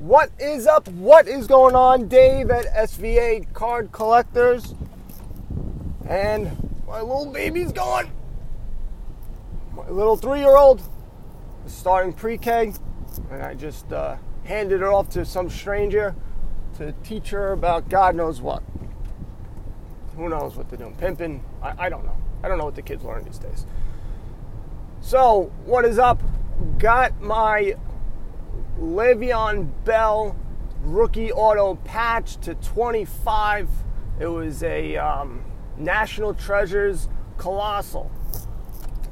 What is up? What is going on? Dave at SVA Card Collectors. And my little baby's gone. My little three year old is starting pre K. And I just uh, handed her off to some stranger to teach her about God knows what. Who knows what they're doing? Pimping? I, I don't know. I don't know what the kids learn these days. So, what is up? Got my Le'Veon Bell rookie auto patch to 25. It was a um, National Treasures Colossal.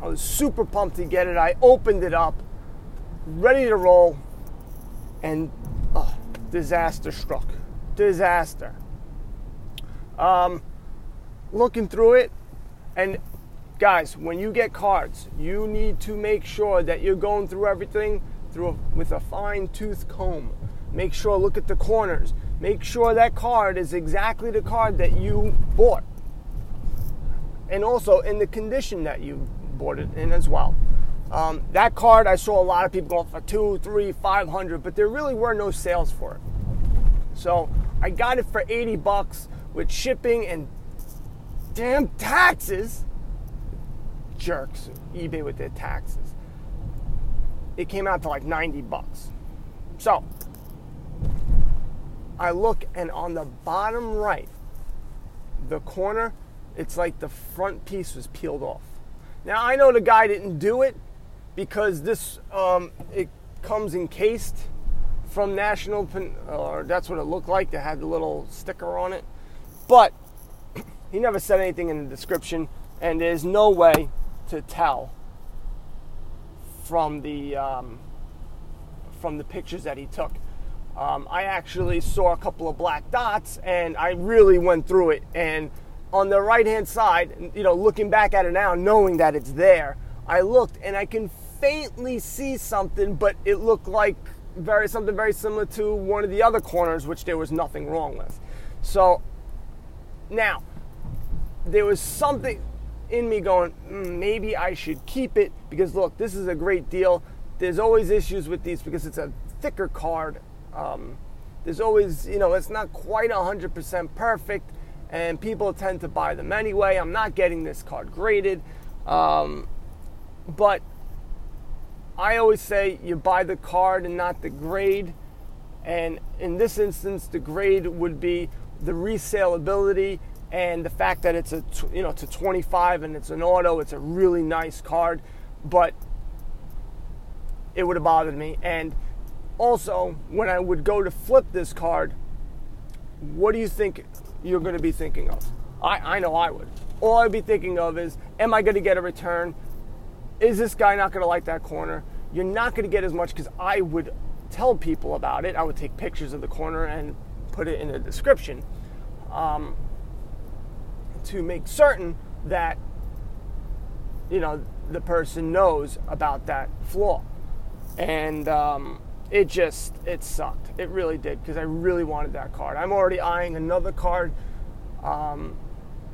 I was super pumped to get it. I opened it up, ready to roll, and oh, disaster struck. Disaster. Um, looking through it, and guys, when you get cards, you need to make sure that you're going through everything through a, with a fine tooth comb. Make sure, look at the corners. Make sure that card is exactly the card that you bought. And also in the condition that you bought it in as well. Um, that card, I saw a lot of people go for two, three, five hundred, but there really were no sales for it. So I got it for 80 bucks with shipping and damn taxes. Jerks, eBay with their taxes it came out to like 90 bucks. So I look and on the bottom right, the corner, it's like the front piece was peeled off. Now I know the guy didn't do it because this um, it comes encased from National, or that's what it looked like. They had the little sticker on it, but he never said anything in the description, and there's no way to tell from the um, from the pictures that he took. Um, I actually saw a couple of black dots, and I really went through it. And on the right hand side, you know, looking back at it now, knowing that it's there, I looked and I can faintly see something, but it looked like very something very similar to one of the other corners, which there was nothing wrong with. So now there was something in me going, mm, maybe I should keep it because look, this is a great deal. There's always issues with these because it's a thicker card. Um, there's always, you know, it's not quite 100% perfect, and people tend to buy them anyway. I'm not getting this card graded, um, but I always say you buy the card and not the grade. And in this instance, the grade would be the resaleability and the fact that it's a you know it's a 25 and it's an auto it's a really nice card but it would have bothered me. And also when i would go to flip this card what do you think you're going to be thinking of? I, I know i would. All i'd be thinking of is am i going to get a return? Is this guy not going to like that corner? You're not going to get as much because i would tell people about it. I would take pictures of the corner and put it in the description. Um, to make certain that you know the person knows about that flaw. And um, it just it sucked. It really did because i really wanted that card. I'm already eyeing another card um,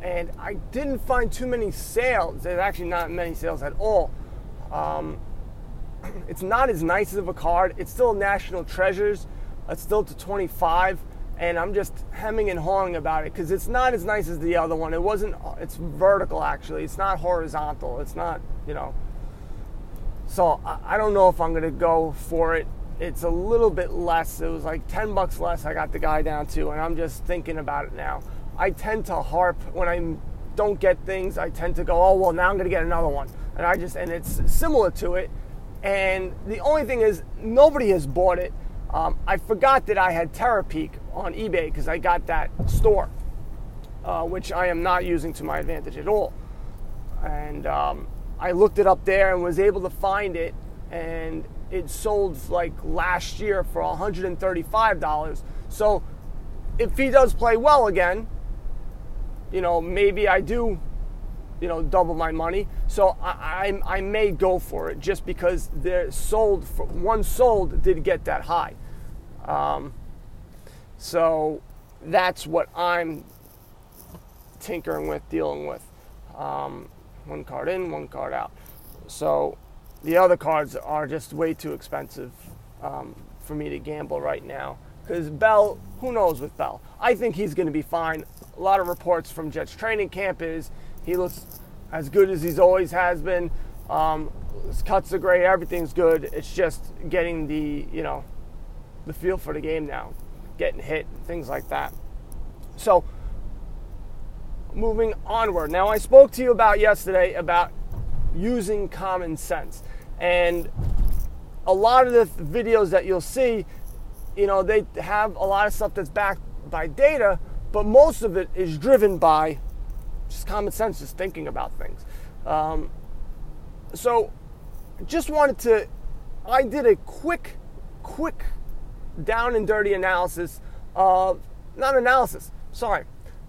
and i didn't find too many sales. There's actually not many sales at all. Um, it's not as nice of a card. It's still national treasures. It's still to 25 and I'm just hemming and hawing about it because it's not as nice as the other one. It wasn't. It's vertical actually. It's not horizontal. It's not. You know. So I, I don't know if I'm gonna go for it. It's a little bit less. It was like ten bucks less. I got the guy down to, and I'm just thinking about it now. I tend to harp when I don't get things. I tend to go, oh well, now I'm gonna get another one, and I just and it's similar to it. And the only thing is, nobody has bought it um, I forgot that I had Terapeak on eBay because I got that store, uh, which I am not using to my advantage at all. And um, I looked it up there and was able to find it, and it sold like last year for $135. So if he does play well again, you know, maybe I do, you know, double my money. So I, I, I may go for it just because they're sold, for, one sold did get that high. Um, so that's what I'm tinkering with, dealing with. Um, one card in, one card out. So the other cards are just way too expensive um, for me to gamble right now because Bell, who knows with Bell? I think he's going to be fine. A lot of reports from Jets training camp is he looks as good as he's always has been. Um, his cuts are great, everything's good. It's just getting the you know the feel for the game now, getting hit, and things like that. So moving onward. Now I spoke to you about yesterday about using common sense, and a lot of the videos that you'll see, you know, they have a lot of stuff that's backed by data, but most of it is driven by just common sense, just thinking about things. Um, so, just wanted to, I did a quick, quick, down and dirty analysis of, not analysis, sorry,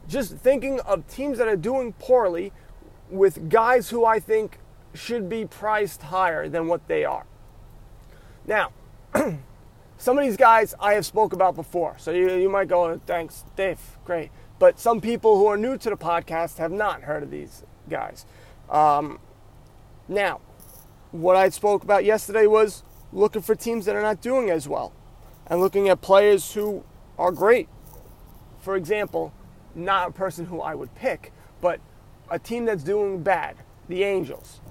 just thinking of teams that are doing poorly with guys who I think should be priced higher than what they are. Now, some of these guys I have spoke about before, so you, you might go, thanks, Dave, great. But some people who are new to the podcast have not heard of these guys. Um, now, what I spoke about yesterday was looking for teams that are not doing as well and looking at players who are great. For example, not a person who I would pick, but a team that's doing bad, the Angels.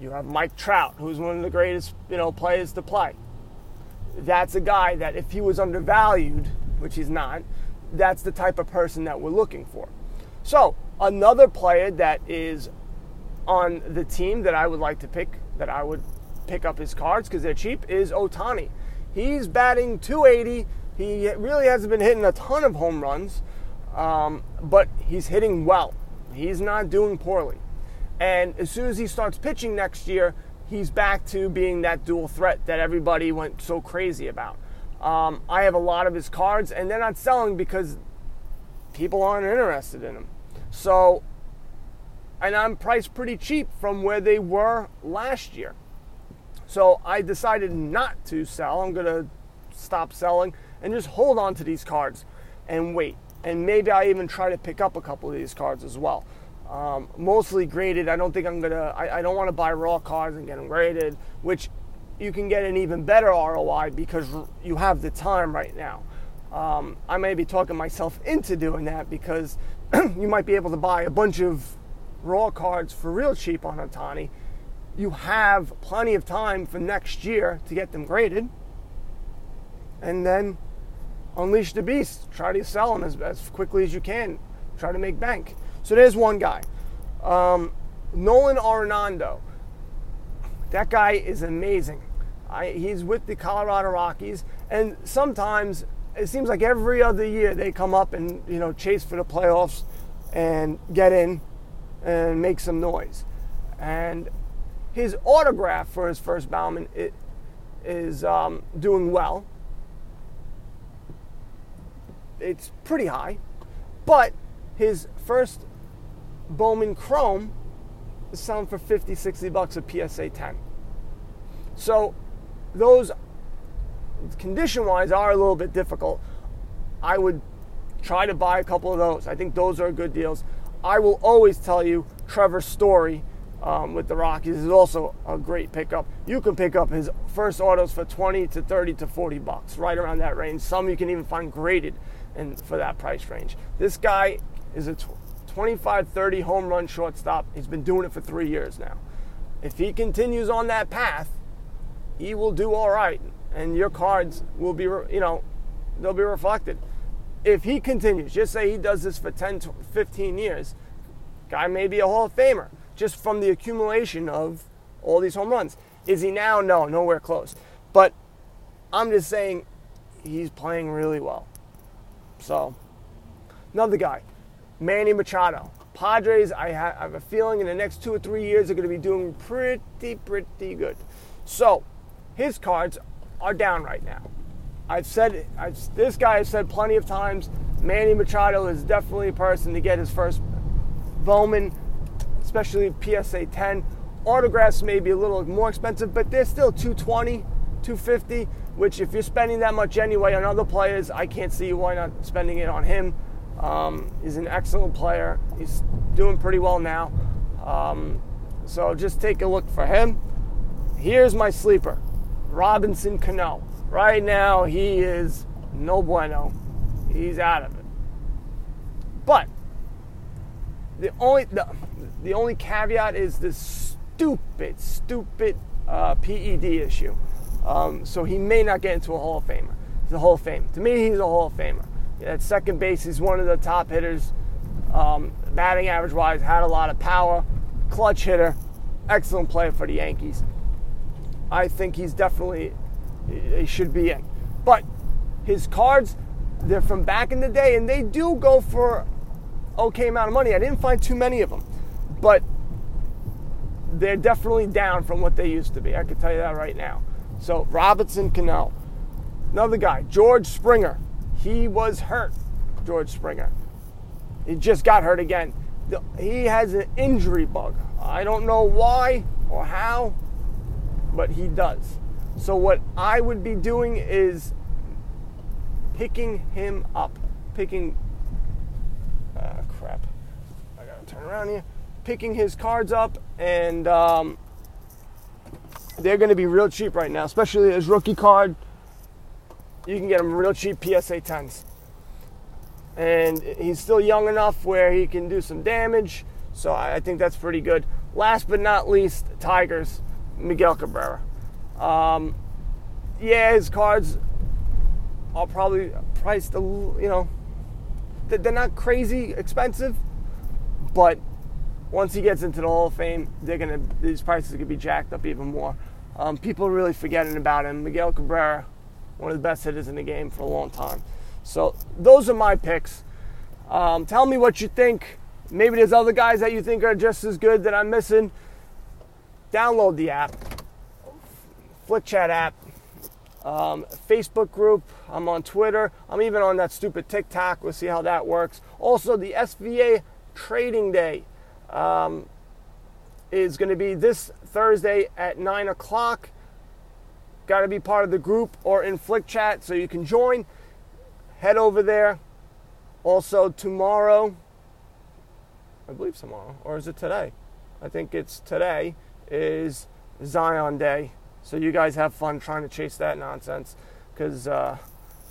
You have Mike Trout, who's one of the greatest, you know, players to play. That's a guy that if he was undervalued, which he's not, that's the type of person that we're looking for. So, another player that is on the team that I would like to pick, that I would pick up his cards because they're cheap, is Ohtani. He's batting 280. He really hasn't been hitting a ton of home runs, um, but he's hitting well. He's not doing poorly. And as soon as he starts pitching next year, he's back to being that dual threat that everybody went so crazy about. Um, I have a lot of his cards, and they're not selling because people aren't interested in them. So, and I'm priced pretty cheap from where they were last year. So I decided not to sell. I'm going to stop selling and just hold on to these cards and wait. And maybe I even try to pick up a couple of these cards as well. Um, mostly graded. I don't think I'm gonna. I, I don't want to buy raw cards and get them graded, which you can get an even better ROI because you have the time right now. Um, I may be talking myself into doing that because you might be able to buy a bunch of raw cards for real cheap on Ohtani. You have plenty of time for next year to get them graded, and then unleash the beast. Try to sell them as, as quickly as you can. Try to make bank. So there's one guy. Um, Nolan Arenado. That guy is amazing. I, he's with the Colorado Rockies, and sometimes it seems like every other year they come up and you know chase for the playoffs and get in and make some noise. And his autograph for his first Bowman it, is um, doing well. It's pretty high, but his first Bowman Chrome is selling for 50, 60 bucks a PSA 10. So those condition wise are a little bit difficult. I would try to buy a couple of those. I think those are good deals. I will always tell you Trevor Story um, with the Rockies is also a great pickup. You can pick up his first autos for 20 to 30 to 40 bucks, right around that range. Some you can even find graded and for that price range. This guy is a 25 30 home run shortstop. He's been doing it for three years now. If he continues on that path, he will do all right, and your cards will be, you know, they'll be reflected. If he continues, just say he does this for 10, 15 years, guy may be a Hall of Famer just from the accumulation of all these home runs. Is he now? No, nowhere close. But I'm just saying he's playing really well. So, another guy, Manny Machado. Padres, I have a feeling in the next two or three years are going to be doing pretty, pretty good. So, his cards are down right now. I've said I've, this guy has said plenty of times. Manny Machado is definitely a person to get his first Bowman, especially PSA 10. Autographs may be a little more expensive, but they're still 220, 250. Which, if you're spending that much anyway on other players, I can't see why not spending it on him. Um, he's an excellent player. He's doing pretty well now. Um, so just take a look for him. Here's my sleeper, Robinson Cano. right now he is no bueno. He's out of it. But the only the, the only caveat is this stupid, stupid uh, PED issue. Um, so he may not get into a Hall of Famer. He's a Hall of Fame. To me, he's a Hall of Famer. At second base, he's one of the top hitters. Um, batting average wise, had a lot of power, clutch hitter, excellent player for the Yankees. I think he's definitely he should be in. But his cards, they're from back in the day, and they do go for okay amount of money. I didn't find too many of them, but they're definitely down from what they used to be. I can tell you that right now. So Robinson Cano, another guy, George Springer. He was hurt. George Springer. He just got hurt again. He has an injury bug. I don't know why or how, but he does. So what I would be doing is picking him up, picking. Turn around here. Picking his cards up, and um, they're going to be real cheap right now, especially his rookie card. You can get him real cheap PSA 10s. And he's still young enough where he can do some damage, so I think that's pretty good. Last but not least, Tigers, Miguel Cabrera. Um, yeah, his cards are probably priced a you know they're not crazy expensive, but once he gets into the Hall of Fame, they're gonna these prices gonna be jacked up even more. Um, people are really forgetting about him. Miguel Cabrera, one of the best hitters in the game for a long time. So those are my picks. Um, tell me what you think. Maybe there's other guys that you think are just as good that I'm missing. Download the app, Flick Chat app um, Facebook group. I'm on Twitter. I'm even on that stupid TikTok. We'll see how that works. Also, the SVA Trading Day um, is going to be this Thursday at 9 o'clock. Got to be part of the group or in Flick Chat so you can join. Head over there. Also, tomorrow, I believe tomorrow, or is it today? I think it's today, is Zion Day. So you guys have fun trying to chase that nonsense because uh,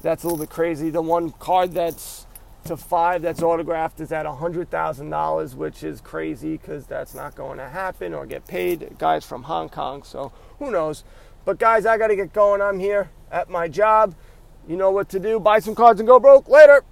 that's a little bit crazy. The one card that's to five that's autographed is at $100,000, which is crazy because that's not going to happen or get paid. Guys from Hong Kong, so who knows. But guys, I got to get going. I'm here at my job. You know what to do. Buy some cards and go broke. Later.